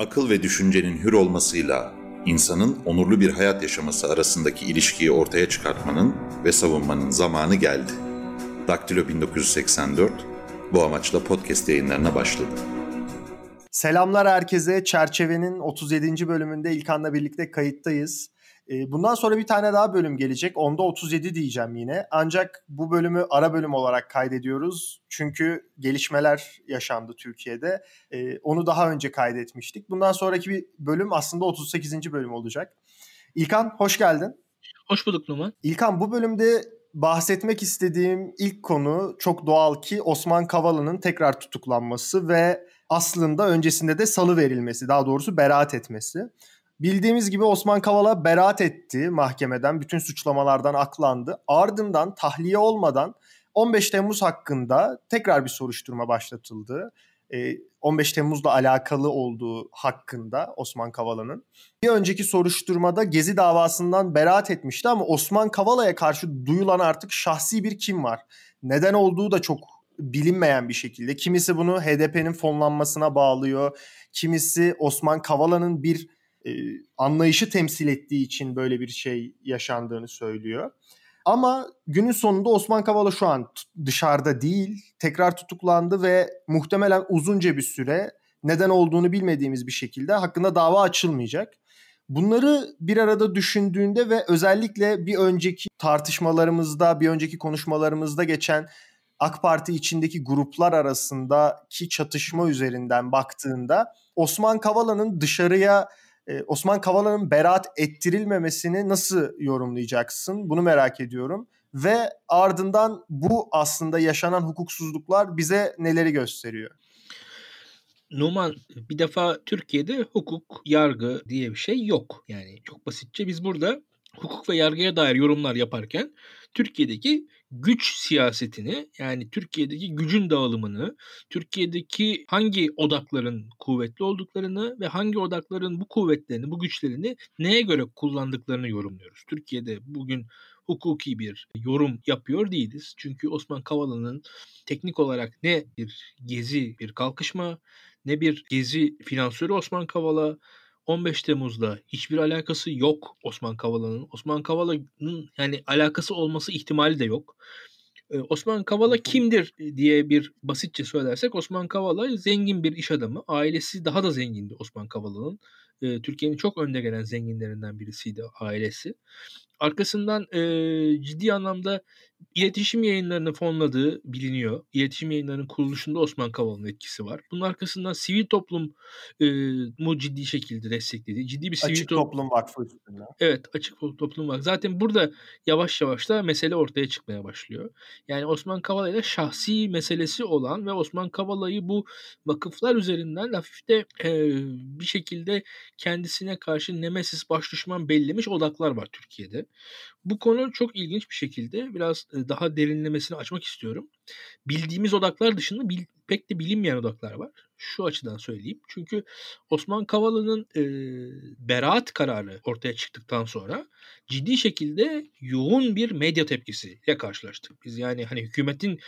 akıl ve düşüncenin hür olmasıyla insanın onurlu bir hayat yaşaması arasındaki ilişkiyi ortaya çıkartmanın ve savunmanın zamanı geldi. Daktilo 1984 bu amaçla podcast yayınlarına başladı. Selamlar herkese. Çerçevenin 37. bölümünde İlkan'la birlikte kayıttayız. Ee, bundan sonra bir tane daha bölüm gelecek. Onda 37 diyeceğim yine. Ancak bu bölümü ara bölüm olarak kaydediyoruz. Çünkü gelişmeler yaşandı Türkiye'de. Ee, onu daha önce kaydetmiştik. Bundan sonraki bir bölüm aslında 38. bölüm olacak. İlkan hoş geldin. Hoş bulduk Numan. İlkan bu bölümde bahsetmek istediğim ilk konu çok doğal ki Osman Kavala'nın tekrar tutuklanması ve aslında öncesinde de salı verilmesi, daha doğrusu beraat etmesi. Bildiğimiz gibi Osman Kavala beraat etti mahkemeden. Bütün suçlamalardan aklandı. Ardından tahliye olmadan 15 Temmuz hakkında tekrar bir soruşturma başlatıldı. 15 ee, Temmuz'la alakalı olduğu hakkında Osman Kavala'nın. Bir önceki soruşturmada Gezi davasından beraat etmişti ama Osman Kavala'ya karşı duyulan artık şahsi bir kim var. Neden olduğu da çok bilinmeyen bir şekilde. Kimisi bunu HDP'nin fonlanmasına bağlıyor. Kimisi Osman Kavala'nın bir e, anlayışı temsil ettiği için böyle bir şey yaşandığını söylüyor. Ama günün sonunda Osman Kavala şu an dışarıda değil, tekrar tutuklandı ve muhtemelen uzunca bir süre neden olduğunu bilmediğimiz bir şekilde hakkında dava açılmayacak. Bunları bir arada düşündüğünde ve özellikle bir önceki tartışmalarımızda, bir önceki konuşmalarımızda geçen AK Parti içindeki gruplar arasındaki çatışma üzerinden baktığında Osman Kavala'nın dışarıya ee, Osman Kavala'nın beraat ettirilmemesini nasıl yorumlayacaksın? Bunu merak ediyorum. Ve ardından bu aslında yaşanan hukuksuzluklar bize neleri gösteriyor? Numan bir defa Türkiye'de hukuk, yargı diye bir şey yok. Yani çok basitçe biz burada hukuk ve yargıya dair yorumlar yaparken Türkiye'deki güç siyasetini yani Türkiye'deki gücün dağılımını, Türkiye'deki hangi odakların kuvvetli olduklarını ve hangi odakların bu kuvvetlerini, bu güçlerini neye göre kullandıklarını yorumluyoruz. Türkiye'de bugün hukuki bir yorum yapıyor değiliz. Çünkü Osman Kavala'nın teknik olarak ne bir gezi, bir kalkışma, ne bir gezi finansörü Osman Kavala, 15 Temmuz'da hiçbir alakası yok Osman Kavala'nın. Osman Kavala'nın yani alakası olması ihtimali de yok. Ee, Osman Kavala kimdir diye bir basitçe söylersek Osman Kavala zengin bir iş adamı. Ailesi daha da zengindi Osman Kavala'nın. Ee, Türkiye'nin çok önde gelen zenginlerinden birisiydi ailesi. Arkasından e, ciddi anlamda iletişim yayınlarını fonladığı biliniyor. İletişim yayınlarının kuruluşunda Osman Kavala'nın etkisi var. Bunun arkasından sivil toplum e, mu ciddi şekilde desteklediği, ciddi bir sivil açık to- toplum vakfı üstünde. Evet, açık toplum vakfı. Zaten burada yavaş yavaş da mesele ortaya çıkmaya başlıyor. Yani Osman Kavala ile şahsi meselesi olan ve Osman Kavala'yı bu vakıflar üzerinden hafif de e, bir şekilde kendisine karşı nemesis baş düşman bellemiş odaklar var Türkiye'de. Bu konu çok ilginç bir şekilde biraz daha derinlemesini açmak istiyorum. Bildiğimiz odaklar dışında bil, pek de bilinmeyen odaklar var. Şu açıdan söyleyeyim. Çünkü Osman Kavala'nın e, beraat kararı ortaya çıktıktan sonra ciddi şekilde yoğun bir medya tepkisiyle karşılaştık. Biz yani hani hükümetin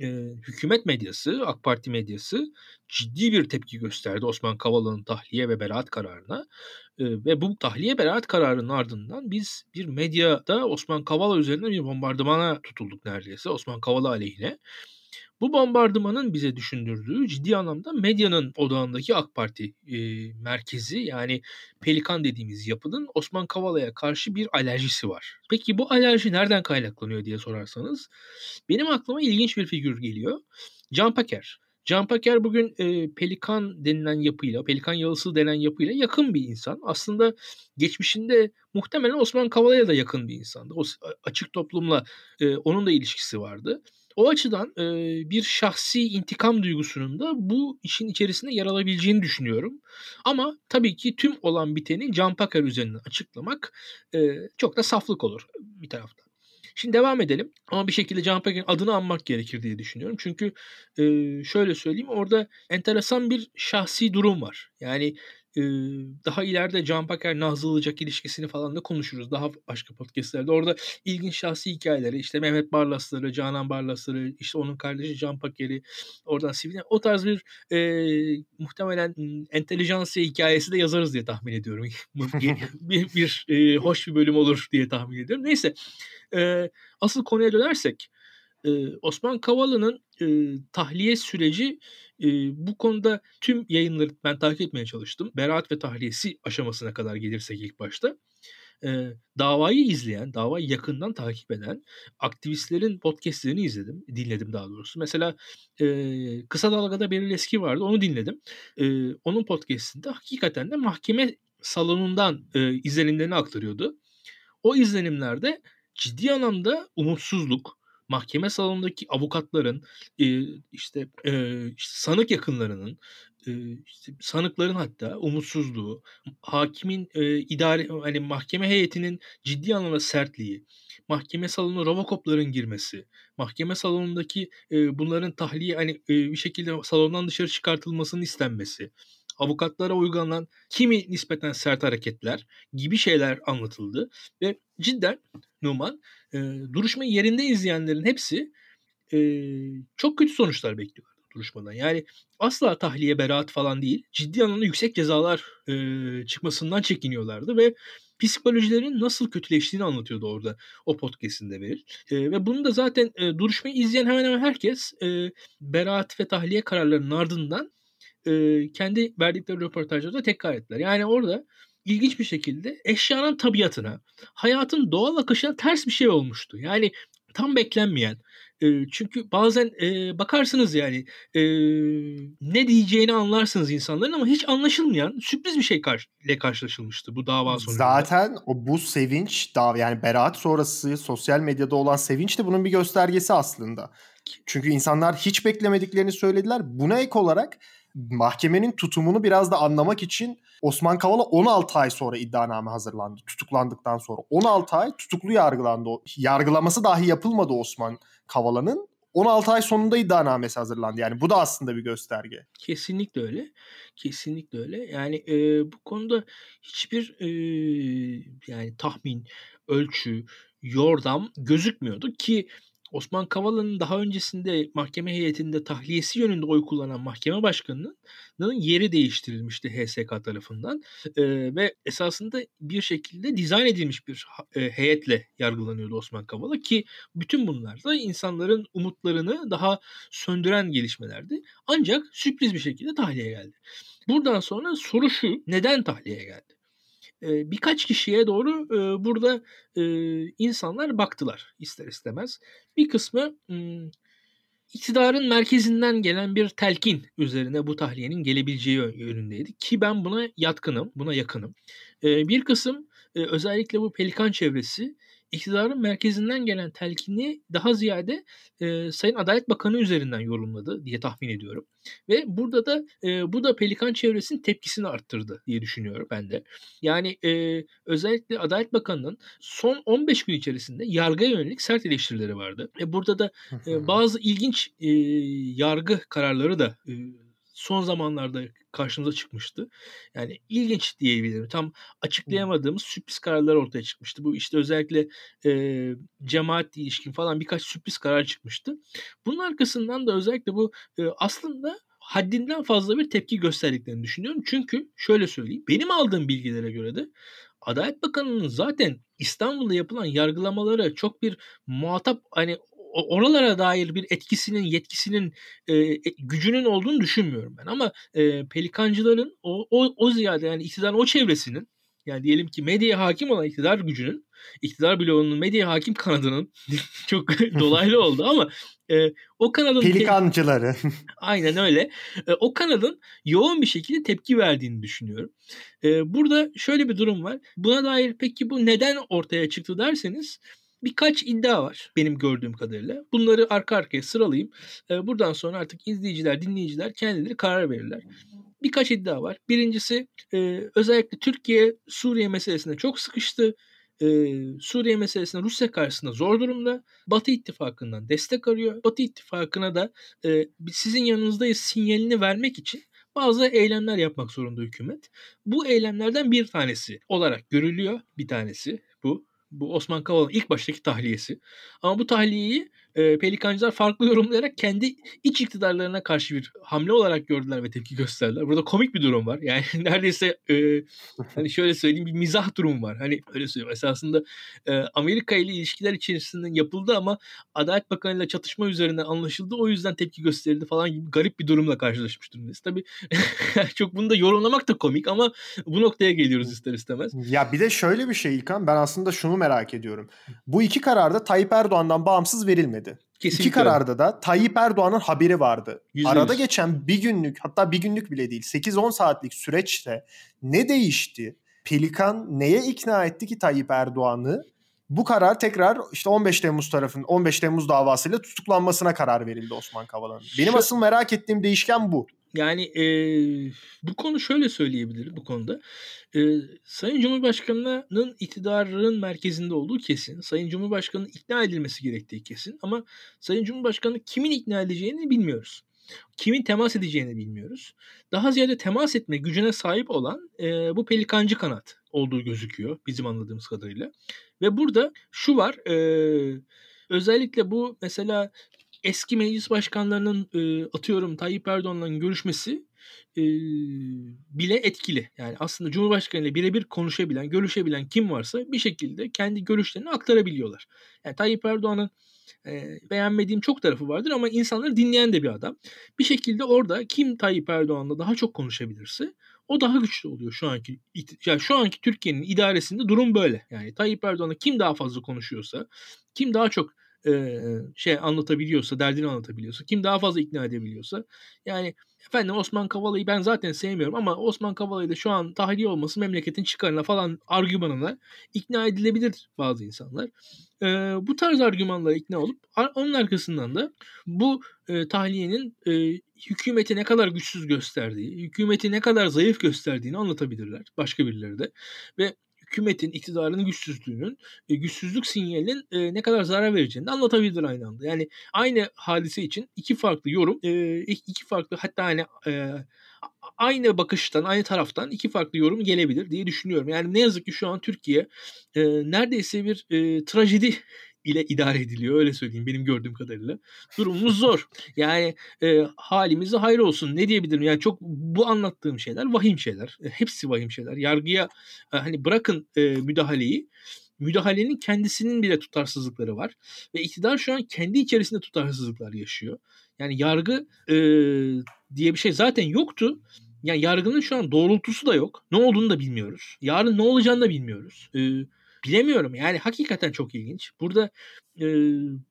e, hükümet medyası, AK Parti medyası ciddi bir tepki gösterdi Osman Kavala'nın tahliye ve beraat kararına. E, ve bu tahliye beraat kararının ardından biz bir medyada Osman Kavala üzerine bir bombardımana tutulduk neredeyse Osman Kavala aleyhine. Bu bombardımanın bize düşündürdüğü ciddi anlamda medyanın odağındaki AK Parti e, merkezi yani Pelikan dediğimiz yapının Osman Kavala'ya karşı bir alerjisi var. Peki bu alerji nereden kaynaklanıyor diye sorarsanız benim aklıma ilginç bir figür geliyor. Can Paker. Can Paker bugün e, Pelikan denilen yapıyla, Pelikan yalısı denen yapıyla yakın bir insan. Aslında geçmişinde muhtemelen Osman Kavala'ya da yakın bir insandı. O açık toplumla e, onun da ilişkisi vardı. O açıdan e, bir şahsi intikam duygusunun da bu işin içerisinde yer alabileceğini düşünüyorum. Ama tabii ki tüm olan biteni Can Packer üzerinden açıklamak e, çok da saflık olur bir taraftan. Şimdi devam edelim. Ama bir şekilde Can Packer'in adını anmak gerekir diye düşünüyorum. Çünkü e, şöyle söyleyeyim orada enteresan bir şahsi durum var. Yani daha ileride Can Paker Nazlı Ilıcak ilişkisini falan da konuşuruz. Daha başka podcastlerde. Orada ilginç şahsi hikayeleri işte Mehmet Barlasları, Canan Barlasları, işte onun kardeşi Can Paker'i oradan sivil o tarz bir e, muhtemelen entelijansiya hikayesi de yazarız diye tahmin ediyorum. bir, bir e, hoş bir bölüm olur diye tahmin ediyorum. Neyse e, asıl konuya dönersek Osman Kavala'nın e, tahliye süreci e, bu konuda tüm yayınları ben takip etmeye çalıştım. Beraat ve tahliyesi aşamasına kadar gelirsek ilk başta. E, davayı izleyen, davayı yakından takip eden aktivistlerin podcastlerini izledim, dinledim daha doğrusu. Mesela e, Kısa Dalga'da Beril Eski vardı, onu dinledim. E, onun podcastinde hakikaten de mahkeme salonundan e, izlenimlerini aktarıyordu. O izlenimlerde ciddi anlamda umutsuzluk, mahkeme salonundaki avukatların e, işte, e, işte sanık yakınlarının işte sanıkların hatta umutsuzluğu, hakimin e, idare hani mahkeme heyetinin ciddi anlamda sertliği, mahkeme salonuna robokopların girmesi, mahkeme salonundaki e, bunların tahliye hani e, bir şekilde salondan dışarı çıkartılmasının istenmesi, avukatlara uygulanan kimi nispeten sert hareketler gibi şeyler anlatıldı ve cidden Numan e, duruşmayı yerinde izleyenlerin hepsi e, çok kötü sonuçlar bekliyor duruşmadan. Yani asla tahliye beraat falan değil. Ciddi anlamda yüksek cezalar e, çıkmasından çekiniyorlardı ve psikolojilerin nasıl kötüleştiğini anlatıyordu orada o podcastinde verir. E, ve bunu da zaten e, duruşmayı izleyen hemen hemen herkes e, beraat ve tahliye kararlarının ardından e, kendi verdikleri röportajlarda tekrar ettiler. Yani orada ilginç bir şekilde eşyanın tabiatına, hayatın doğal akışına ters bir şey olmuştu. Yani tam beklenmeyen. E, çünkü bazen e, bakarsınız yani e, ne diyeceğini anlarsınız insanların ama hiç anlaşılmayan sürpriz bir şey kar- ile karşılaşılmıştı bu dava sonunda. Zaten o bu sevinç dava yani beraat sonrası sosyal medyada olan sevinç de bunun bir göstergesi aslında. Çünkü insanlar hiç beklemediklerini söylediler. Buna ek olarak mahkemenin tutumunu biraz da anlamak için Osman Kavala 16 ay sonra iddianame hazırlandı tutuklandıktan sonra. 16 ay tutuklu yargılandı. Yargılaması dahi yapılmadı Osman Kavala'nın. 16 ay sonunda iddianamesi hazırlandı. Yani bu da aslında bir gösterge. Kesinlikle öyle. Kesinlikle öyle. Yani e, bu konuda hiçbir e, yani tahmin, ölçü, yordam gözükmüyordu ki Osman Kavala'nın daha öncesinde mahkeme heyetinde tahliyesi yönünde oy kullanan mahkeme başkanının yeri değiştirilmişti HSK tarafından e, ve esasında bir şekilde dizayn edilmiş bir e, heyetle yargılanıyordu Osman Kavala ki bütün bunlar da insanların umutlarını daha söndüren gelişmelerdi. Ancak sürpriz bir şekilde tahliye geldi. Buradan sonra soru şu neden tahliye geldi? Birkaç kişiye doğru burada insanlar baktılar ister istemez. Bir kısmı iktidarın merkezinden gelen bir telkin üzerine bu tahliyenin gelebileceği yönündeydi. Ki ben buna yatkınım, buna yakınım. Bir kısım özellikle bu pelikan çevresi iktidarın merkezinden gelen telkini daha ziyade e, Sayın Adalet Bakanı üzerinden yorumladı diye tahmin ediyorum. Ve burada da e, bu da Pelikan çevresinin tepkisini arttırdı diye düşünüyorum ben de. Yani e, özellikle Adalet Bakanı'nın son 15 gün içerisinde yargıya yönelik sert eleştirileri vardı. E, burada da e, bazı ilginç e, yargı kararları da e, son zamanlarda karşımıza çıkmıştı. Yani ilginç diyebilirim. Tam açıklayamadığımız sürpriz kararlar ortaya çıkmıştı. Bu işte özellikle e, cemaat ilişkin falan birkaç sürpriz karar çıkmıştı. Bunun arkasından da özellikle bu e, aslında haddinden fazla bir tepki gösterdiklerini düşünüyorum. Çünkü şöyle söyleyeyim. Benim aldığım bilgilere göre de Adalet Bakanı'nın zaten İstanbul'da yapılan yargılamalara çok bir muhatap hani oralara dair bir etkisinin, yetkisinin, e, gücünün olduğunu düşünmüyorum ben. Ama e, pelikancıların o, o, o ziyade yani iktidarın o çevresinin yani diyelim ki medyaya hakim olan iktidar gücünün, iktidar bloğunun medyaya hakim kanadının çok dolaylı oldu ama e, o kanadın... Pelikancıları. Aynen öyle. E, o kanadın yoğun bir şekilde tepki verdiğini düşünüyorum. E, burada şöyle bir durum var. Buna dair peki bu neden ortaya çıktı derseniz birkaç iddia var benim gördüğüm kadarıyla. Bunları arka arkaya sıralayayım. E, buradan sonra artık izleyiciler, dinleyiciler kendileri karar verirler. Birkaç iddia var. Birincisi e, özellikle Türkiye Suriye meselesinde çok sıkıştı. Ee, Suriye meselesinde Rusya karşısında zor durumda. Batı ittifakından destek arıyor. Batı ittifakına da e, sizin yanınızdayız sinyalini vermek için bazı eylemler yapmak zorunda hükümet. Bu eylemlerden bir tanesi olarak görülüyor. Bir tanesi bu. Bu Osman Kavala'nın ilk baştaki tahliyesi. Ama bu tahliyeyi e, pelikancılar farklı yorumlayarak kendi iç iktidarlarına karşı bir hamle olarak gördüler ve tepki gösterdiler. Burada komik bir durum var. Yani neredeyse e, hani şöyle söyleyeyim bir mizah durum var. Hani öyle söyleyeyim. Esasında e, Amerika ile ilişkiler içerisinde yapıldı ama Adalet Bakanı ile çatışma üzerinden anlaşıldı. O yüzden tepki gösterildi falan gibi garip bir durumla karşılaşmış durumdayız. Tabii çok bunu da yorumlamak da komik ama bu noktaya geliyoruz ister istemez. Ya bir de şöyle bir şey İlkan ben aslında şunu merak ediyorum. Bu iki kararda Tayyip Erdoğan'dan bağımsız verilmedi. Kesinlikle. İki kararda da Tayyip Erdoğan'ın haberi vardı. %100. Arada geçen bir günlük hatta bir günlük bile değil 8-10 saatlik süreçte ne değişti? Pelikan neye ikna etti ki Tayyip Erdoğan'ı? Bu karar tekrar işte 15 Temmuz tarafının 15 Temmuz davasıyla tutuklanmasına karar verildi Osman Kavala'nın. Benim Şu... asıl merak ettiğim değişken bu. Yani e, bu konu şöyle söyleyebilirim bu konuda. E, Sayın Cumhurbaşkanı'nın iktidarın merkezinde olduğu kesin. Sayın Cumhurbaşkanı'nın ikna edilmesi gerektiği kesin. Ama Sayın Cumhurbaşkanı kimin ikna edeceğini bilmiyoruz. Kimin temas edeceğini bilmiyoruz. Daha ziyade temas etme gücüne sahip olan e, bu pelikancı kanat olduğu gözüküyor bizim anladığımız kadarıyla. Ve burada şu var. E, özellikle bu mesela eski meclis başkanlarının e, atıyorum Tayyip Erdoğan'la görüşmesi e, bile etkili. Yani aslında Cumhurbaşkanı ile birebir konuşabilen, görüşebilen kim varsa bir şekilde kendi görüşlerini aktarabiliyorlar. Yani Tayyip Erdoğan'ın e, beğenmediğim çok tarafı vardır ama insanları dinleyen de bir adam. Bir şekilde orada kim Tayyip Erdoğan'la daha çok konuşabilirse o daha güçlü oluyor şu anki yani şu anki Türkiye'nin idaresinde durum böyle. Yani Tayyip Erdoğan'la kim daha fazla konuşuyorsa, kim daha çok şey anlatabiliyorsa, derdini anlatabiliyorsa, kim daha fazla ikna edebiliyorsa. Yani efendim Osman Kavala'yı ben zaten sevmiyorum ama Osman Kavala'yı da şu an tahliye olması memleketin çıkarına falan argümanına ikna edilebilir bazı insanlar. E, bu tarz argümanlara ikna olup onun arkasından da bu e, tahliyenin e, hükümeti ne kadar güçsüz gösterdiği, hükümeti ne kadar zayıf gösterdiğini anlatabilirler başka birileri de. Ve hükümetin, iktidarının güçsüzlüğünün, e, güçsüzlük sinyalinin e, ne kadar zarar vereceğini anlatabilir aynı anda. Yani aynı hadise için iki farklı yorum, e, iki farklı hatta hani e, aynı bakıştan, aynı taraftan iki farklı yorum gelebilir diye düşünüyorum. Yani ne yazık ki şu an Türkiye e, neredeyse bir e, trajedi ile idare ediliyor öyle söyleyeyim benim gördüğüm kadarıyla. Durumumuz zor. Yani e, halimize hayır olsun. Ne diyebilirim? Yani çok bu anlattığım şeyler vahim şeyler. E, hepsi vahim şeyler. Yargıya e, hani bırakın e, müdahaleyi müdahalenin kendisinin bile tutarsızlıkları var. Ve iktidar şu an kendi içerisinde tutarsızlıklar yaşıyor. Yani yargı e, diye bir şey zaten yoktu. Yani yargının şu an doğrultusu da yok. Ne olduğunu da bilmiyoruz. Yarın ne olacağını da bilmiyoruz. E, bilemiyorum. Yani hakikaten çok ilginç. Burada e,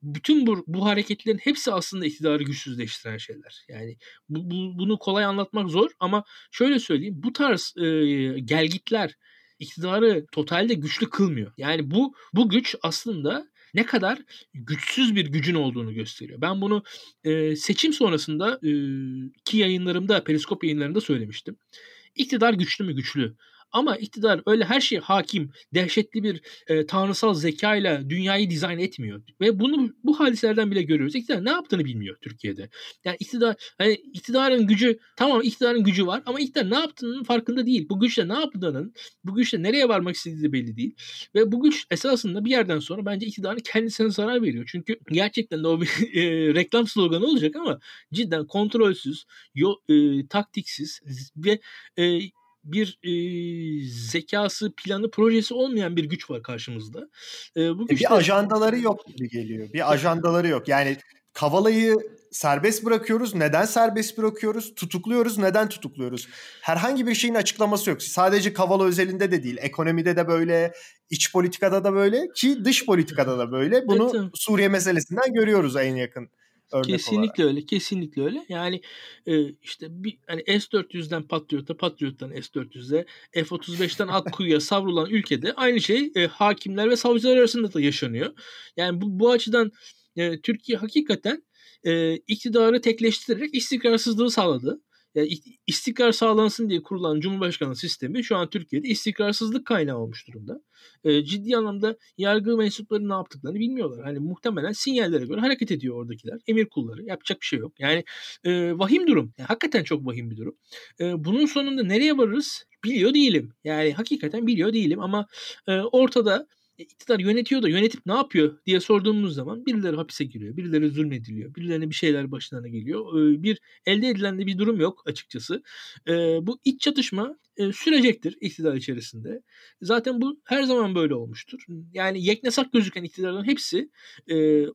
bütün bu, bu hareketlerin hepsi aslında iktidarı güçsüzleştiren şeyler. Yani bu, bu, bunu kolay anlatmak zor ama şöyle söyleyeyim. Bu tarz e, gelgitler iktidarı totalde güçlü kılmıyor. Yani bu bu güç aslında ne kadar güçsüz bir gücün olduğunu gösteriyor. Ben bunu e, seçim sonrasında e, ki yayınlarımda, periskop yayınlarında söylemiştim. İktidar güçlü mü güçlü? Ama iktidar öyle her şey hakim, dehşetli bir e, tanrısal zekayla dünyayı dizayn etmiyor. Ve bunu bu hadiselerden bile görüyoruz. İktidar ne yaptığını bilmiyor Türkiye'de. Yani iktidar hani iktidarın gücü tamam iktidarın gücü var ama iktidar ne yaptığının farkında değil. Bu güçle ne yaptığının, bu güçle nereye varmak istediği de belli değil. Ve bu güç esasında bir yerden sonra bence iktidarın kendisine zarar veriyor. Çünkü gerçekten de o bir e, reklam sloganı olacak ama cidden kontrolsüz, yo, e, taktiksiz ve e, bir e, zekası, planı, projesi olmayan bir güç var karşımızda. E, bu güçler... Bir ajandaları yok gibi geliyor. Bir ajandaları yok. Yani Kavala'yı serbest bırakıyoruz. Neden serbest bırakıyoruz? Tutukluyoruz. Neden tutukluyoruz? Herhangi bir şeyin açıklaması yok. Sadece Kavala özelinde de değil. Ekonomide de böyle, iç politikada da böyle ki dış politikada da böyle. Bunu evet, Suriye meselesinden görüyoruz en yakın örnek kesinlikle olarak. öyle. Kesinlikle öyle. Yani e, işte bir hani S400'den Patriot'a, Patriot'tan S400'e, F-35'ten Akkuyu'ya savrulan ülkede aynı şey e, hakimler ve savcılar arasında da yaşanıyor. Yani bu, bu açıdan e, Türkiye hakikaten e, iktidarı tekleştirerek istikrarsızlığı sağladı. Yani istikrar sağlansın diye kurulan Cumhurbaşkanlığı sistemi şu an Türkiye'de istikrarsızlık kaynağı olmuş durumda. E, ciddi anlamda yargı mensupları ne yaptıklarını bilmiyorlar. Hani muhtemelen sinyallere göre hareket ediyor oradakiler. Emir kulları. Yapacak bir şey yok. Yani e, vahim durum. Yani, hakikaten çok vahim bir durum. E, bunun sonunda nereye varırız? Biliyor değilim. Yani hakikaten biliyor değilim ama e, ortada iktidar yönetiyor da yönetip ne yapıyor diye sorduğumuz zaman birileri hapise giriyor, birileri zulmediliyor, birilerine bir şeyler başlarına geliyor. Bir elde edilen de bir durum yok açıkçası. Bu iç çatışma sürecektir iktidar içerisinde. Zaten bu her zaman böyle olmuştur. Yani yeknesak gözüken iktidarların hepsi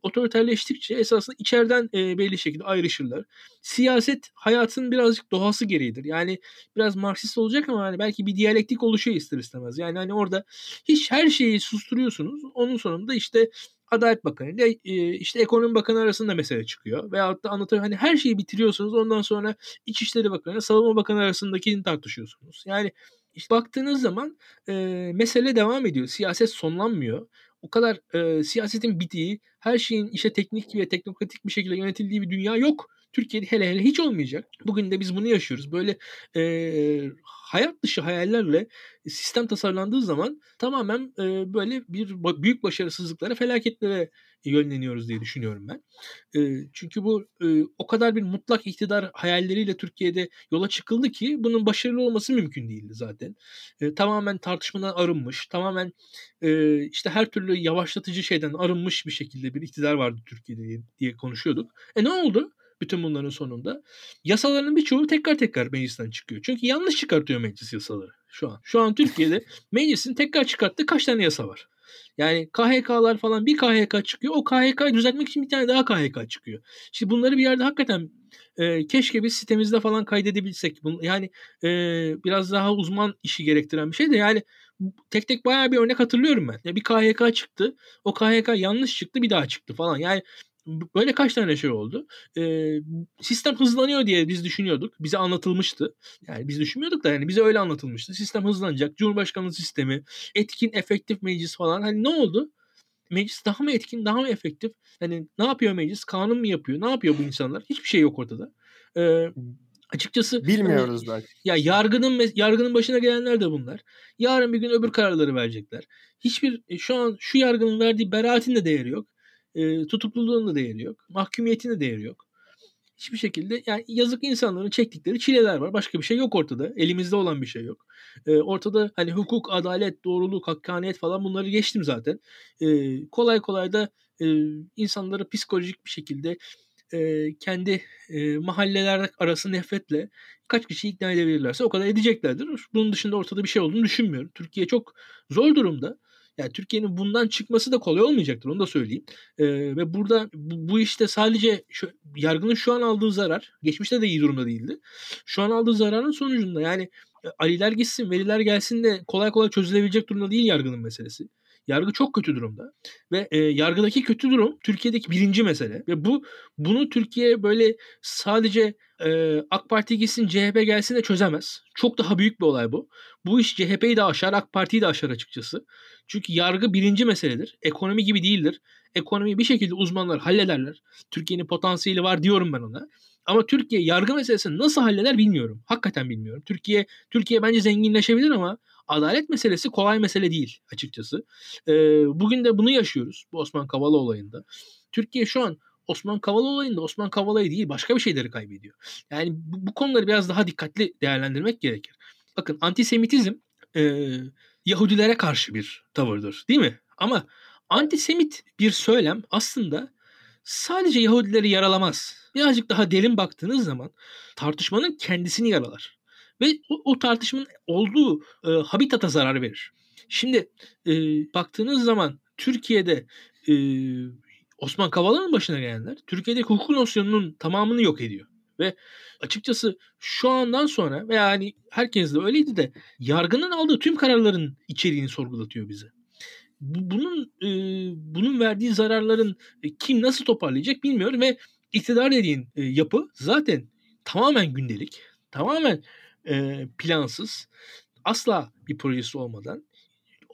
otoriterleştikçe esasında içeriden belli şekilde ayrışırlar. Siyaset hayatın birazcık doğası gereğidir. Yani biraz Marksist olacak ama hani belki bir diyalektik oluşuyor ister istemez. Yani hani orada hiç her şeyi susturuyorsunuz. Onun sonunda işte Adalet Bakanı ile işte Ekonomi Bakanı arasında mesele çıkıyor. Veyahut da anlatıyor hani her şeyi bitiriyorsunuz. Ondan sonra İçişleri Bakanı, Savunma Bakanı arasındaki tartışıyorsunuz. Yani işte baktığınız zaman e, mesele devam ediyor. Siyaset sonlanmıyor. O kadar e, siyasetin bittiği, her şeyin işte teknik ve teknokratik bir şekilde yönetildiği bir dünya yok. Türkiye'de hele hele hiç olmayacak. Bugün de biz bunu yaşıyoruz. Böyle e, hayat dışı hayallerle sistem tasarlandığı zaman tamamen e, böyle bir büyük başarısızlıklara, felaketlere yönleniyoruz diye düşünüyorum ben. E, çünkü bu e, o kadar bir mutlak iktidar hayalleriyle Türkiye'de yola çıkıldı ki bunun başarılı olması mümkün değildi zaten. E, tamamen tartışmadan arınmış, tamamen e, işte her türlü yavaşlatıcı şeyden arınmış bir şekilde bir iktidar vardı Türkiye'de diye, diye konuşuyorduk. E ne oldu? Bütün bunların sonunda. Yasaların birçoğu tekrar tekrar meclisten çıkıyor. Çünkü yanlış çıkartıyor meclis yasaları şu an. Şu an Türkiye'de meclisin tekrar çıkarttığı kaç tane yasa var? Yani KHK'lar falan bir KHK çıkıyor. O KHK'yı düzeltmek için bir tane daha KHK çıkıyor. İşte bunları bir yerde hakikaten e, keşke biz sitemizde falan kaydedebilsek. Bunu, yani e, biraz daha uzman işi gerektiren bir şey de yani tek tek bayağı bir örnek hatırlıyorum ben. Ya bir KHK çıktı. O KHK yanlış çıktı bir daha çıktı falan. Yani böyle kaç tane şey oldu. E, sistem hızlanıyor diye biz düşünüyorduk. Bize anlatılmıştı. Yani biz düşünmüyorduk da yani bize öyle anlatılmıştı. Sistem hızlanacak. Cumhurbaşkanlığı sistemi, etkin, efektif meclis falan. Hani ne oldu? Meclis daha mı etkin, daha mı efektif? Hani ne yapıyor meclis? Kanun mu yapıyor? Ne yapıyor bu insanlar? Hiçbir şey yok ortada. Ee, açıkçası hani bilmiyoruz hani, belki. Ya yargının yargının başına gelenler de bunlar. Yarın bir gün öbür kararları verecekler. Hiçbir e, şu an şu yargının verdiği beraatin de değeri yok. E, tutukluluğun da değeri yok. Mahkumiyetin de değeri yok. Hiçbir şekilde yani yazık insanların çektikleri çileler var. Başka bir şey yok ortada. Elimizde olan bir şey yok. E, ortada hani hukuk, adalet, doğruluk, hakkaniyet falan bunları geçtim zaten. E, kolay kolay da e, insanları psikolojik bir şekilde e, kendi e, mahalleler arası nefretle kaç kişi ikna edebilirlerse o kadar edeceklerdir. Bunun dışında ortada bir şey olduğunu düşünmüyorum. Türkiye çok zor durumda. Yani Türkiye'nin bundan çıkması da kolay olmayacaktır onu da söyleyeyim. Ee, ve burada bu, bu işte sadece şu, yargının şu an aldığı zarar, geçmişte de iyi durumda değildi. Şu an aldığı zararın sonucunda yani e, Aliler gitsin, veliler gelsin de kolay kolay çözülebilecek durumda değil yargının meselesi. Yargı çok kötü durumda ve e, yargıdaki kötü durum Türkiye'deki birinci mesele ve bu bunu Türkiye böyle sadece e, AK Parti gitsin CHP gelsin de çözemez. Çok daha büyük bir olay bu. Bu iş CHP'yi de aşar AK Parti'yi de aşar açıkçası. Çünkü yargı birinci meseledir. Ekonomi gibi değildir. Ekonomiyi bir şekilde uzmanlar hallederler. Türkiye'nin potansiyeli var diyorum ben ona. Ama Türkiye yargı meselesini nasıl halleder bilmiyorum. Hakikaten bilmiyorum. Türkiye Türkiye bence zenginleşebilir ama adalet meselesi kolay mesele değil açıkçası. Ee, bugün de bunu yaşıyoruz bu Osman Kavala olayında. Türkiye şu an Osman Kavala olayında Osman Kavala'yı değil başka bir şeyleri kaybediyor. Yani bu, bu konuları biraz daha dikkatli değerlendirmek gerekir. Bakın antisemitizm e, Yahudilere karşı bir tavırdır değil mi? Ama antisemit bir söylem aslında sadece Yahudileri yaralamaz. Birazcık daha derin baktığınız zaman tartışmanın kendisini yaralar. Ve o, o tartışmanın olduğu e, habitata zarar verir. Şimdi e, baktığınız zaman Türkiye'de e, Osman Kavala'nın başına gelenler Türkiye'deki hukuk nosyonunun tamamını yok ediyor. Ve açıkçası şu andan sonra veya hani herkes de öyleydi de yargının aldığı tüm kararların içeriğini sorgulatıyor bize. Bunun e, bunun verdiği zararların e, kim nasıl toparlayacak bilmiyorum ve iktidar dediğin e, yapı zaten tamamen gündelik, tamamen e, plansız, asla bir projesi olmadan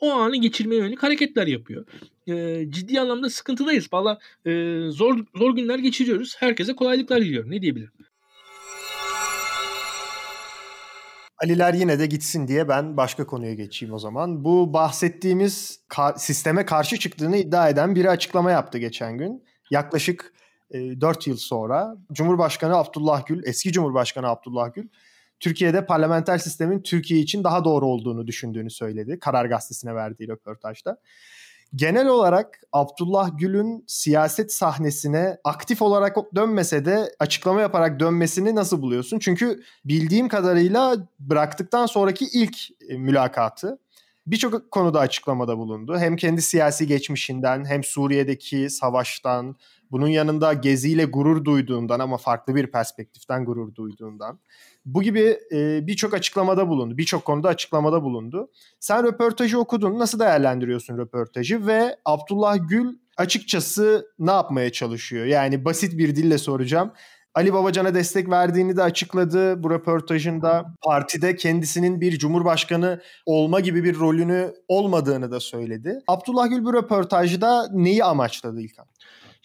o anı geçirmeye yönelik hareketler yapıyor. E, ciddi anlamda sıkıntıdayız. Valla e, zor zor günler geçiriyoruz. Herkese kolaylıklar diliyorum. Ne diyebilirim? Aliler yine de gitsin diye ben başka konuya geçeyim o zaman. Bu bahsettiğimiz ka- sisteme karşı çıktığını iddia eden biri açıklama yaptı geçen gün. Yaklaşık e, 4 yıl sonra Cumhurbaşkanı Abdullah Gül, eski Cumhurbaşkanı Abdullah Gül Türkiye'de parlamenter sistemin Türkiye için daha doğru olduğunu düşündüğünü söyledi. Karar Gazetesi'ne verdiği röportajda. Genel olarak Abdullah Gül'ün siyaset sahnesine aktif olarak dönmese de açıklama yaparak dönmesini nasıl buluyorsun? Çünkü bildiğim kadarıyla bıraktıktan sonraki ilk e, mülakatı birçok konuda açıklamada bulundu. Hem kendi siyasi geçmişinden hem Suriye'deki savaştan, bunun yanında geziyle gurur duyduğundan ama farklı bir perspektiften gurur duyduğundan. Bu gibi e, birçok açıklamada bulundu. Birçok konuda açıklamada bulundu. Sen röportajı okudun. Nasıl değerlendiriyorsun röportajı? Ve Abdullah Gül açıkçası ne yapmaya çalışıyor? Yani basit bir dille soracağım. Ali Babacan'a destek verdiğini de açıkladı bu röportajında. Partide kendisinin bir cumhurbaşkanı olma gibi bir rolünü olmadığını da söyledi. Abdullah Gül bu röportajda neyi amaçladı İlkan?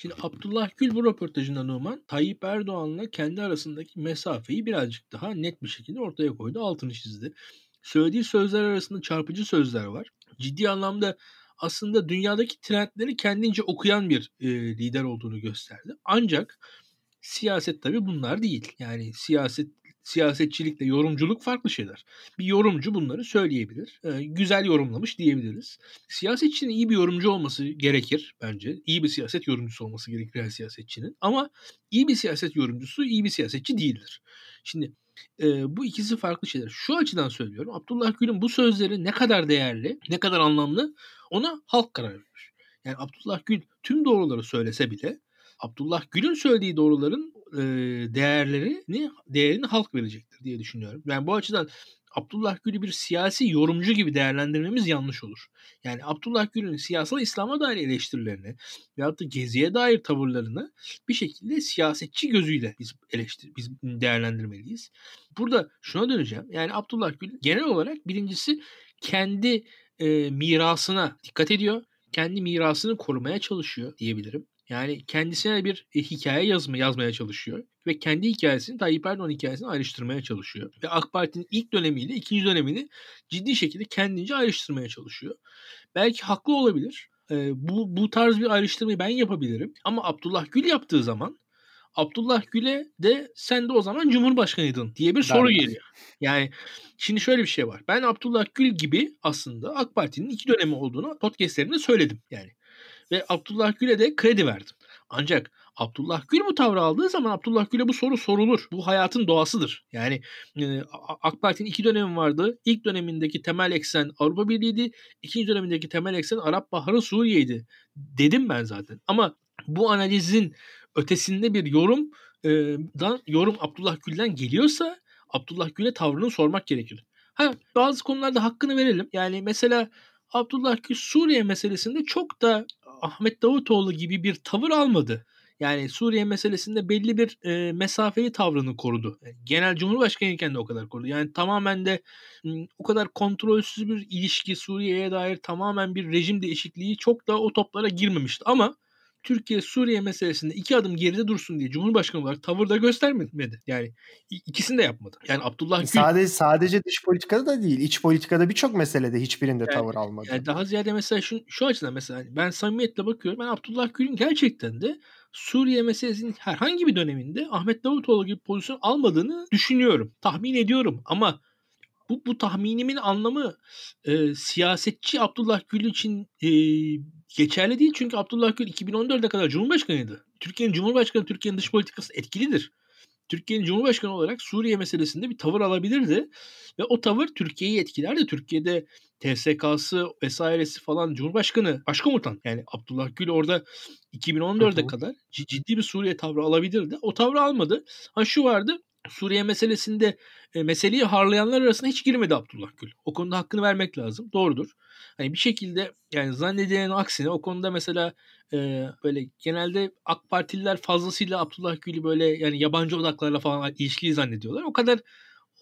Şimdi Abdullah Gül bu röportajında Numan Tayyip Erdoğan'la kendi arasındaki mesafeyi birazcık daha net bir şekilde ortaya koydu. Altını çizdi. Söylediği sözler arasında çarpıcı sözler var. Ciddi anlamda aslında dünyadaki trendleri kendince okuyan bir e, lider olduğunu gösterdi. Ancak siyaset tabii bunlar değil. Yani siyaset siyasetçilikle yorumculuk farklı şeyler. Bir yorumcu bunları söyleyebilir. E, güzel yorumlamış diyebiliriz. Siyasetçinin iyi bir yorumcu olması gerekir bence. İyi bir siyaset yorumcusu olması gerekir her siyasetçinin. Ama iyi bir siyaset yorumcusu iyi bir siyasetçi değildir. Şimdi e, bu ikisi farklı şeyler. Şu açıdan söylüyorum. Abdullah Gül'ün bu sözleri ne kadar değerli, ne kadar anlamlı ona halk karar verir. Yani Abdullah Gül tüm doğruları söylese bile Abdullah Gül'ün söylediği doğruların e, değerlerini değerini halk verecektir diye düşünüyorum. Yani bu açıdan Abdullah Gül'ü bir siyasi yorumcu gibi değerlendirmemiz yanlış olur. Yani Abdullah Gül'ün siyasal İslam'a dair eleştirilerini veyahut da Gezi'ye dair tavırlarını bir şekilde siyasetçi gözüyle biz eleştir, biz değerlendirmeliyiz. Burada şuna döneceğim. Yani Abdullah Gül genel olarak birincisi kendi e, mirasına dikkat ediyor. Kendi mirasını korumaya çalışıyor diyebilirim. Yani kendisine bir e, hikaye yazma, yazmaya çalışıyor. Ve kendi hikayesini Tayyip Erdoğan hikayesini ayrıştırmaya çalışıyor. Ve AK Parti'nin ilk dönemiyle ikinci dönemini ciddi şekilde kendince ayrıştırmaya çalışıyor. Belki haklı olabilir. Ee, bu, bu tarz bir ayrıştırmayı ben yapabilirim. Ama Abdullah Gül yaptığı zaman Abdullah Gül'e de sen de o zaman Cumhurbaşkanıydın diye bir soru geliyor. Yani şimdi şöyle bir şey var. Ben Abdullah Gül gibi aslında AK Parti'nin iki dönemi olduğunu podcastlerimde söyledim. Yani ve Abdullah Gül'e de kredi verdim. Ancak Abdullah Gül bu tavrı aldığı zaman Abdullah Gül'e bu soru sorulur. Bu hayatın doğasıdır. Yani e, AK Parti'nin iki dönemi vardı. İlk dönemindeki temel eksen Avrupa Birliği'ydi. İkinci dönemindeki temel eksen Arap Baharı Suriye'ydi. Dedim ben zaten. Ama bu analizin ötesinde bir yorum e, dan, yorum Abdullah Gül'den geliyorsa Abdullah Gül'e tavrını sormak gerekir. Ha bazı konularda hakkını verelim. Yani mesela Abdullah Gül Suriye meselesinde çok da Ahmet Davutoğlu gibi bir tavır almadı. Yani Suriye meselesinde belli bir e, mesafeli tavrını korudu. Yani genel Cumhurbaşkanı iken de o kadar korudu. Yani tamamen de m, o kadar kontrolsüz bir ilişki Suriye'ye dair tamamen bir rejim değişikliği çok da o toplara girmemişti. Ama Türkiye Suriye meselesinde iki adım geride dursun diye Cumhurbaşkanı olarak tavır da göstermedi. Yani ikisini de yapmadı. Yani Abdullah Gül sadece sadece dış politikada da değil, iç politikada birçok meselede hiçbirinde yani, tavır almadı. Yani daha ziyade mesela şu, şu açıdan mesela ben samimiyetle bakıyorum. Ben Abdullah Gül'ün gerçekten de Suriye meselesinin herhangi bir döneminde Ahmet Davutoğlu gibi pozisyon almadığını düşünüyorum. Tahmin ediyorum ama bu, bu tahminimin anlamı e, siyasetçi Abdullah Gül için e, geçerli değil. Çünkü Abdullah Gül 2014'e kadar Cumhurbaşkanıydı. Türkiye'nin Cumhurbaşkanı, Türkiye'nin dış politikası etkilidir. Türkiye'nin Cumhurbaşkanı olarak Suriye meselesinde bir tavır alabilirdi. Ve o tavır Türkiye'yi etkilerdi. Türkiye'de TSK'sı vesairesi falan Cumhurbaşkanı başkomutan. Yani Abdullah Gül orada 2014'e kadar ciddi bir Suriye tavrı alabilirdi. O tavrı almadı. Ha şu vardı Suriye meselesinde e, meseleyi harlayanlar arasında hiç girmedi Abdullah Gül. O konuda hakkını vermek lazım. Doğrudur. Hani bir şekilde yani zannedilenin aksine o konuda mesela e, böyle genelde AK Partililer fazlasıyla Abdullah Gül'ü böyle yani yabancı odaklarla falan ilişkili zannediyorlar. O kadar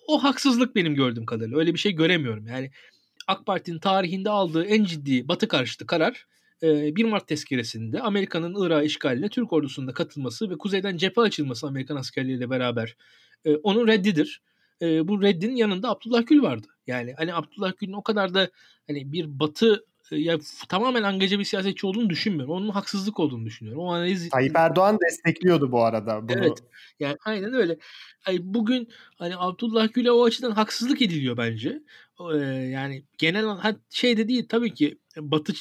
o haksızlık benim gördüğüm kadarıyla. Öyle bir şey göremiyorum. Yani AK Parti'nin tarihinde aldığı en ciddi batı karşıtı karar 1 Mart tezkeresinde Amerika'nın Irak işgaline Türk ordusunda katılması ve kuzeyden cephe açılması Amerikan askerleriyle beraber onun reddidir. e, bu reddin yanında Abdullah Gül vardı. Yani hani Abdullah Gül'ün o kadar da hani bir batı e, ya tamamen angaja bir siyasetçi olduğunu düşünmüyorum. Onun haksızlık olduğunu düşünüyorum. O analiz Tayyip Erdoğan destekliyordu bu arada bunu. Evet. Yani aynen öyle. Yani bugün hani Abdullah Gül'e o açıdan haksızlık ediliyor bence. Yani genel şey de değil tabii ki batı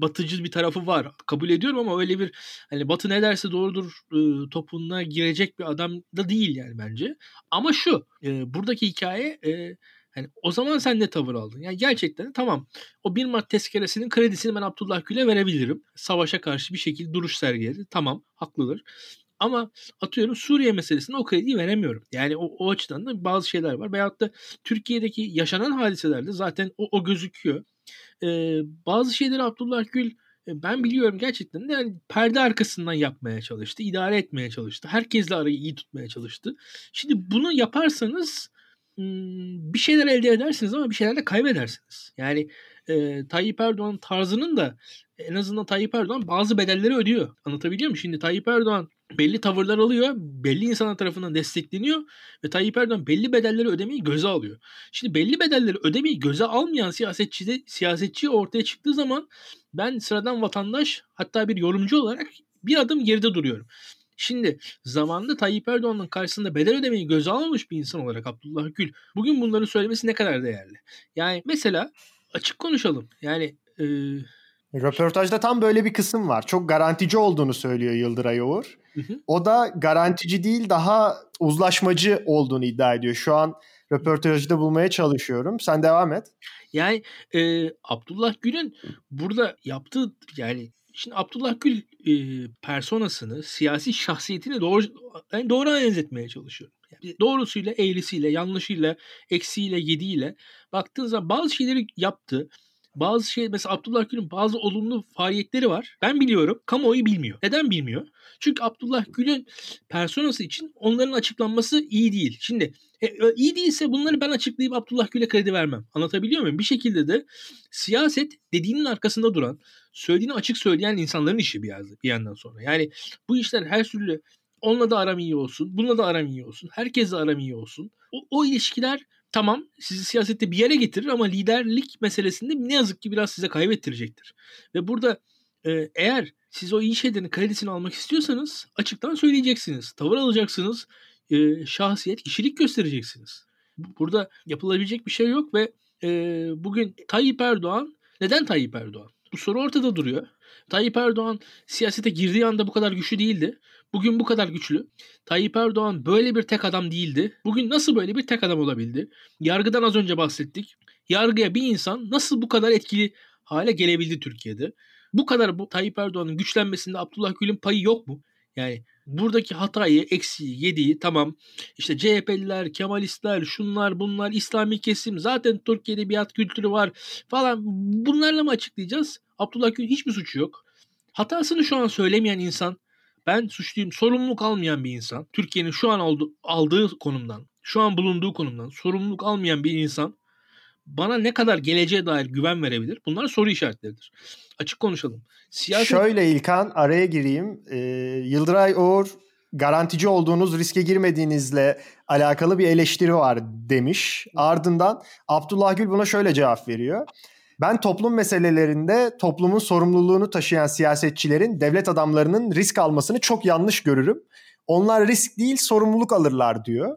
batıcı bir tarafı var. Kabul ediyorum ama öyle bir hani batı ne derse doğrudur e, topununa girecek bir adam da değil yani bence. Ama şu e, buradaki hikaye e, Hani o zaman sen ne tavır aldın? Yani gerçekten tamam o bir Mart tezkeresinin kredisini ben Abdullah Gül'e verebilirim. Savaşa karşı bir şekilde duruş sergiledi. Tamam haklıdır. Ama atıyorum Suriye meselesinde o krediyi veremiyorum. Yani o, o açıdan da bazı şeyler var. Veyahut da Türkiye'deki yaşanan hadiselerde zaten o, o gözüküyor. Ee, bazı şeyleri Abdullah Gül e, ben biliyorum gerçekten de yani perde arkasından yapmaya çalıştı. idare etmeye çalıştı. Herkesle arayı iyi tutmaya çalıştı. Şimdi bunu yaparsanız bir şeyler elde edersiniz ama bir şeyler de kaybedersiniz. Yani e, Tayyip Erdoğan tarzının da en azından Tayyip Erdoğan bazı bedelleri ödüyor. Anlatabiliyor muyum? Şimdi Tayyip Erdoğan belli tavırlar alıyor, belli insanlar tarafından destekleniyor ve Tayyip Erdoğan belli bedelleri ödemeyi göze alıyor. Şimdi belli bedelleri ödemeyi göze almayan siyasetçi de, siyasetçi ortaya çıktığı zaman ben sıradan vatandaş hatta bir yorumcu olarak bir adım geride duruyorum. Şimdi zamanında Tayyip Erdoğan'ın karşısında bedel ödemeyi göze almamış bir insan olarak Abdullah Gül bugün bunları söylemesi ne kadar değerli? Yani mesela açık konuşalım. Yani e... Röportajda tam böyle bir kısım var. Çok garantici olduğunu söylüyor Yıldıray Oğur. Hı hı. O da garantici değil daha uzlaşmacı olduğunu iddia ediyor. Şu an röportajda bulmaya çalışıyorum. Sen devam et. Yani e, Abdullah Gül'ün burada yaptığı yani Şimdi Abdullah Gül e, personasını, siyasi şahsiyetini doğru yani doğru analiz etmeye çalışıyorum. Yani doğrusuyla, eğrisiyle, yanlışıyla, eksiğiyle, yediğiyle baktığın zaman bazı şeyleri yaptı. Bazı şey mesela Abdullah Gül'ün bazı olumlu faaliyetleri var. Ben biliyorum. Kamuoyu bilmiyor. Neden bilmiyor? Çünkü Abdullah Gül'ün personası için onların açıklanması iyi değil. Şimdi e, iyi değilse bunları ben açıklayıp Abdullah Gül'e kredi vermem. Anlatabiliyor muyum? Bir şekilde de siyaset dediğinin arkasında duran, söylediğini açık söyleyen insanların işi bir, bir yandan sonra. Yani bu işler her türlü onunla da aram iyi olsun, bununla da aram iyi olsun, herkesle aram iyi olsun. O, o ilişkiler tamam sizi siyasette bir yere getirir ama liderlik meselesinde ne yazık ki biraz size kaybettirecektir. Ve burada e, eğer siz o iyi şeylerin kredisini almak istiyorsanız açıktan söyleyeceksiniz. Tavır alacaksınız. E, şahsiyet, kişilik göstereceksiniz. Burada yapılabilecek bir şey yok ve e, bugün Tayyip Erdoğan neden Tayyip Erdoğan? Bu soru ortada duruyor. Tayyip Erdoğan siyasete girdiği anda bu kadar güçlü değildi. Bugün bu kadar güçlü. Tayyip Erdoğan böyle bir tek adam değildi. Bugün nasıl böyle bir tek adam olabildi? Yargıdan az önce bahsettik. Yargıya bir insan nasıl bu kadar etkili hale gelebildi Türkiye'de? Bu kadar bu Tayyip Erdoğan'ın güçlenmesinde Abdullah Gül'ün payı yok mu? Yani buradaki hatayı, eksiği, yediği tamam işte CHP'liler, Kemalistler, şunlar bunlar, İslami kesim zaten Türkiye'de biat kültürü var falan bunlarla mı açıklayacağız? Abdullah Gül hiçbir suçu yok. Hatasını şu an söylemeyen insan ben suçluyum, sorumluluk almayan bir insan. Türkiye'nin şu an aldı, aldığı konumdan, şu an bulunduğu konumdan sorumluluk almayan bir insan bana ne kadar geleceğe dair güven verebilir? Bunlar soru işaretleridir. Açık konuşalım. Siyaset... Şöyle İlkan araya gireyim. Ee, Yıldıray Uğur garantici olduğunuz riske girmediğinizle alakalı bir eleştiri var demiş. Ardından Abdullah Gül buna şöyle cevap veriyor. Ben toplum meselelerinde toplumun sorumluluğunu taşıyan siyasetçilerin, devlet adamlarının risk almasını çok yanlış görürüm. Onlar risk değil sorumluluk alırlar diyor.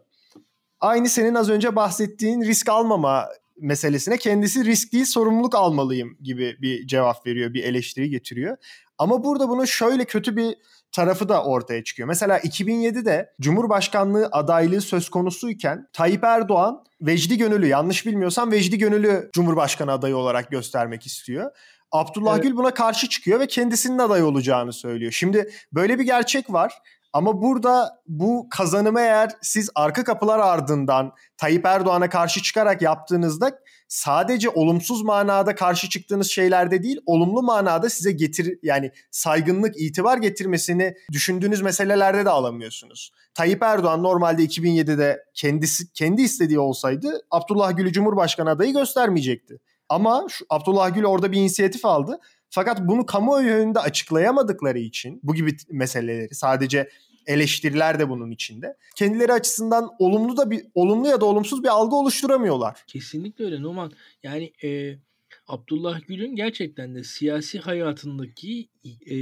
Aynı senin az önce bahsettiğin risk almama meselesine kendisi risk değil sorumluluk almalıyım gibi bir cevap veriyor, bir eleştiri getiriyor. Ama burada bunun şöyle kötü bir tarafı da ortaya çıkıyor. Mesela 2007'de Cumhurbaşkanlığı adaylığı söz konusuyken Tayyip Erdoğan Vecdi Gönül'ü yanlış bilmiyorsam Vecdi Gönül'ü Cumhurbaşkanı adayı olarak göstermek istiyor. Abdullah evet. Gül buna karşı çıkıyor ve kendisinin aday olacağını söylüyor. Şimdi böyle bir gerçek var. Ama burada bu kazanımı eğer siz arka kapılar ardından Tayyip Erdoğan'a karşı çıkarak yaptığınızda sadece olumsuz manada karşı çıktığınız şeylerde değil, olumlu manada size getir yani saygınlık, itibar getirmesini düşündüğünüz meselelerde de alamıyorsunuz. Tayyip Erdoğan normalde 2007'de kendisi kendi istediği olsaydı Abdullah Gül'ü Cumhurbaşkanı adayı göstermeyecekti. Ama şu, Abdullah Gül orada bir inisiyatif aldı. Fakat bunu kamuoyu önünde açıklayamadıkları için bu gibi meseleleri sadece eleştiriler de bunun içinde. Kendileri açısından olumlu da bir olumlu ya da olumsuz bir algı oluşturamıyorlar. Kesinlikle öyle Numan. Yani e, Abdullah Gül'ün gerçekten de siyasi hayatındaki e,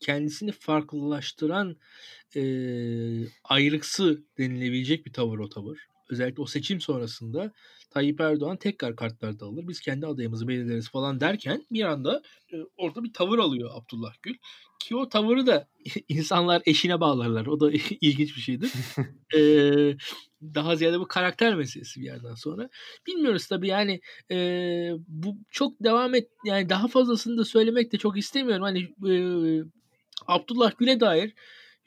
kendisini farklılaştıran e, ayrıksı denilebilecek bir tavır o tavır. Özellikle o seçim sonrasında Tayyip Erdoğan tekrar kartlarda alır. Biz kendi adayımızı belirleriz falan derken bir anda e, orada bir tavır alıyor Abdullah Gül. Ki o tavırı da insanlar eşine bağlarlar. O da ilginç bir şeydir. ee, daha ziyade bu karakter meselesi bir yerden sonra. Bilmiyoruz tabii yani e, bu çok devam et yani daha fazlasını da söylemek de çok istemiyorum. Hani e, Abdullah Gül'e dair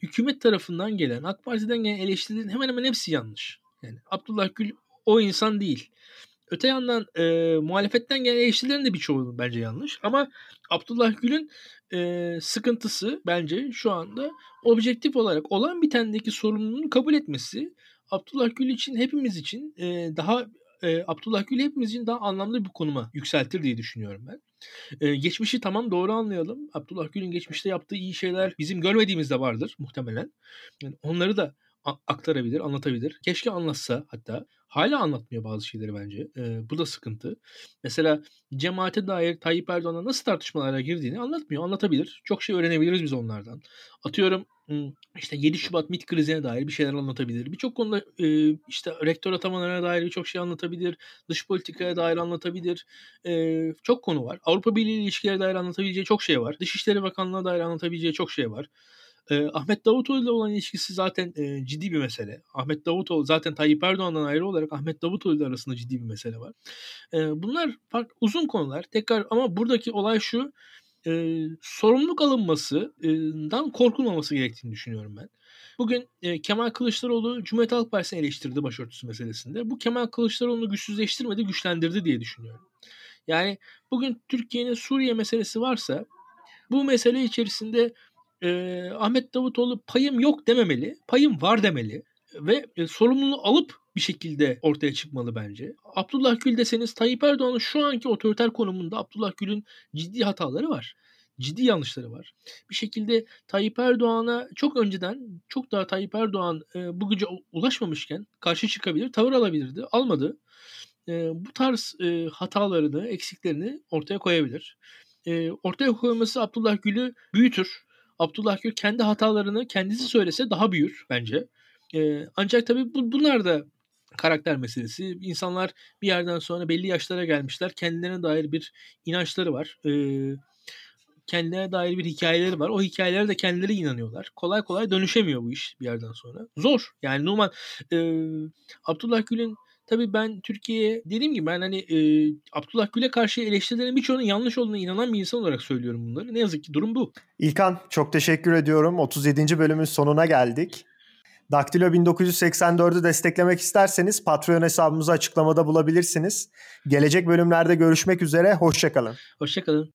hükümet tarafından gelen, AK Parti'den gelen eleştirilerin hemen hemen hepsi yanlış. Yani Abdullah Gül o insan değil. Öte yandan e, muhalefetten gelen eleştirilerin de birçoğu bence yanlış. Ama Abdullah Gül'ün e, sıkıntısı bence şu anda objektif olarak olan bitendeki sorumluluğunu kabul etmesi. Abdullah Gül için hepimiz için e, daha e, Abdullah Gül hepimiz için daha anlamlı bir konuma yükseltir diye düşünüyorum ben. E, geçmişi tamam doğru anlayalım. Abdullah Gül'ün geçmişte yaptığı iyi şeyler bizim görmediğimiz de vardır muhtemelen. Yani onları da aktarabilir, anlatabilir. Keşke anlatsa hatta. Hala anlatmıyor bazı şeyleri bence. E, bu da sıkıntı. Mesela cemaate dair Tayyip Erdoğan'a nasıl tartışmalara girdiğini anlatmıyor. Anlatabilir. Çok şey öğrenebiliriz biz onlardan. Atıyorum işte 7 Şubat MİT krizine dair bir şeyler anlatabilir. Birçok konuda e, işte rektör atamalarına dair birçok şey anlatabilir. Dış politikaya dair anlatabilir. E, çok konu var. Avrupa Birliği ilişkileri dair anlatabileceği çok şey var. Dışişleri Bakanlığı'na dair anlatabileceği çok şey var. E, Ahmet Davutoğlu ile olan ilişkisi zaten e, ciddi bir mesele. Ahmet Davutoğlu zaten Tayyip Erdoğan'dan ayrı olarak Ahmet Davutoğlu ile arasında ciddi bir mesele var. E, bunlar fark, uzun konular. Tekrar ama buradaki olay şu e, sorumluluk alınmasından korkulmaması gerektiğini düşünüyorum ben. Bugün e, Kemal Kılıçdaroğlu Cumhuriyet Halk Partisi'ni eleştirdi başörtüsü meselesinde. Bu Kemal Kılıçdaroğlu'nu güçsüzleştirmedi, güçlendirdi diye düşünüyorum. Yani bugün Türkiye'nin Suriye meselesi varsa bu mesele içerisinde e, Ahmet Davutoğlu payım yok dememeli, payım var demeli ve e, sorumluluğu alıp bir şekilde ortaya çıkmalı bence. Abdullah Gül deseniz Tayyip Erdoğan'ın şu anki otoriter konumunda Abdullah Gül'ün ciddi hataları var. Ciddi yanlışları var. Bir şekilde Tayyip Erdoğan'a çok önceden çok daha Tayyip Erdoğan e, bu güce ulaşmamışken karşı çıkabilir, tavır alabilirdi. Almadı. E, bu tarz e, hatalarını, eksiklerini ortaya koyabilir. E, ortaya koyması Abdullah Gül'ü büyütür. Abdullah Gül kendi hatalarını kendisi söylese daha büyür bence. E, ancak tabii bu, bunlar da karakter meselesi. İnsanlar bir yerden sonra belli yaşlara gelmişler. Kendilerine dair bir inançları var. E, kendilerine dair bir hikayeleri var. O hikayelere de kendileri inanıyorlar. Kolay kolay dönüşemiyor bu iş bir yerden sonra. Zor. Yani Numan e, Abdullah Gül'ün Tabii ben Türkiye'ye dediğim gibi ben hani e, Abdullah Gül'e karşı eleştirilerin birçoğunun yanlış olduğuna inanan bir insan olarak söylüyorum bunları. Ne yazık ki durum bu. İlkan çok teşekkür ediyorum. 37. bölümün sonuna geldik. Daktilo 1984'ü desteklemek isterseniz Patreon hesabımızı açıklamada bulabilirsiniz. Gelecek bölümlerde görüşmek üzere. Hoşçakalın. Hoşçakalın.